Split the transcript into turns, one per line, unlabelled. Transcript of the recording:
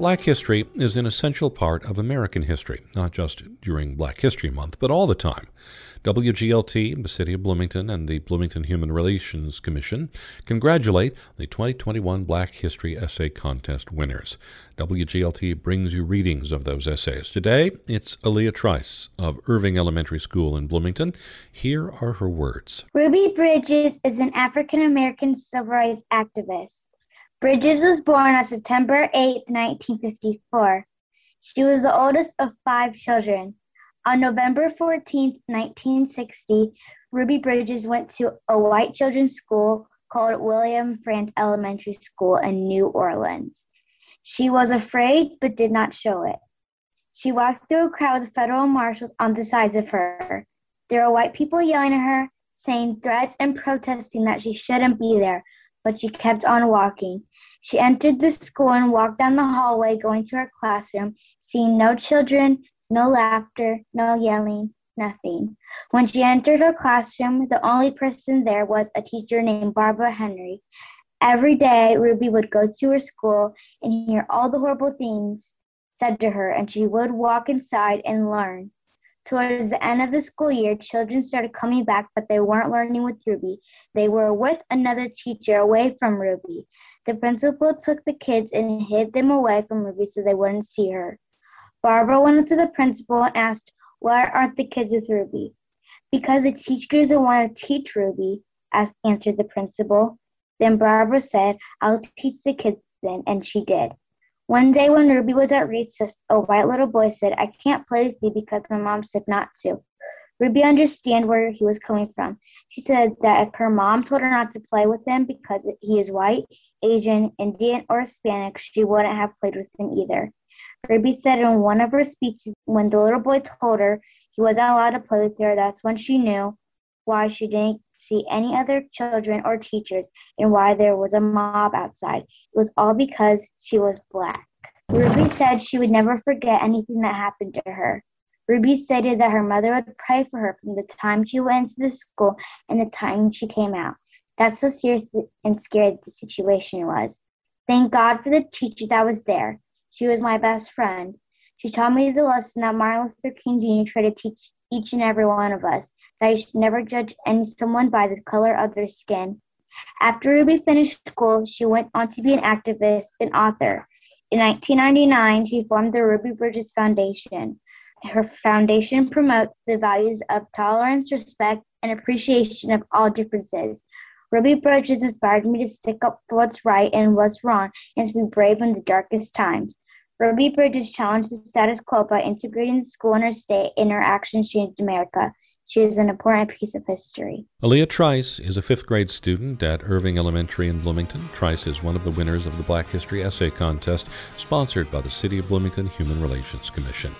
Black history is an essential part of American history, not just during Black History Month, but all the time. WGLT, the City of Bloomington, and the Bloomington Human Relations Commission congratulate the 2021 Black History Essay Contest winners. WGLT brings you readings of those essays. Today, it's Aaliyah Trice of Irving Elementary School in Bloomington. Here are her words
Ruby Bridges is an African American civil rights activist. Bridges was born on September 8, 1954. She was the oldest of five children. On November 14, 1960, Ruby Bridges went to a white children's school called William Frantz Elementary School in New Orleans. She was afraid but did not show it. She walked through a crowd of federal marshals on the sides of her. There were white people yelling at her, saying threats and protesting that she shouldn't be there, but she kept on walking. She entered the school and walked down the hallway, going to her classroom, seeing no children, no laughter, no yelling, nothing. When she entered her classroom, the only person there was a teacher named Barbara Henry. Every day, Ruby would go to her school and hear all the horrible things said to her, and she would walk inside and learn. Towards the end of the school year, children started coming back, but they weren't learning with Ruby. They were with another teacher away from Ruby. The principal took the kids and hid them away from Ruby so they wouldn't see her. Barbara went up to the principal and asked, Why aren't the kids with Ruby? Because the teacher doesn't want to teach Ruby, asked, answered the principal. Then Barbara said, I'll teach the kids then, and she did. One day when Ruby was at recess, a white little boy said, I can't play with you because my mom said not to. Ruby understood where he was coming from. She said that if her mom told her not to play with him because he is white, Asian, Indian, or Hispanic, she wouldn't have played with him either. Ruby said in one of her speeches when the little boy told her he wasn't allowed to play with her, that's when she knew why she didn't see any other children or teachers and why there was a mob outside. It was all because she was black. Ruby said she would never forget anything that happened to her. Ruby stated that her mother would pray for her from the time she went into the school and the time she came out. That's so serious and scary the situation was. Thank God for the teacher that was there. She was my best friend. She taught me the lesson that Martin Luther King Jr. tried to teach each and every one of us that you should never judge any someone by the color of their skin. After Ruby finished school, she went on to be an activist and author. In 1999, she formed the Ruby Bridges Foundation. Her foundation promotes the values of tolerance, respect, and appreciation of all differences. Ruby Bridges inspired me to stick up for what's right and what's wrong and to be brave in the darkest times. Ruby Bridges challenged the status quo by integrating the school in her state, and her actions changed America. She is an important piece of history.
Aaliyah Trice is a fifth grade student at Irving Elementary in Bloomington. Trice is one of the winners of the Black History Essay Contest, sponsored by the City of Bloomington Human Relations Commission.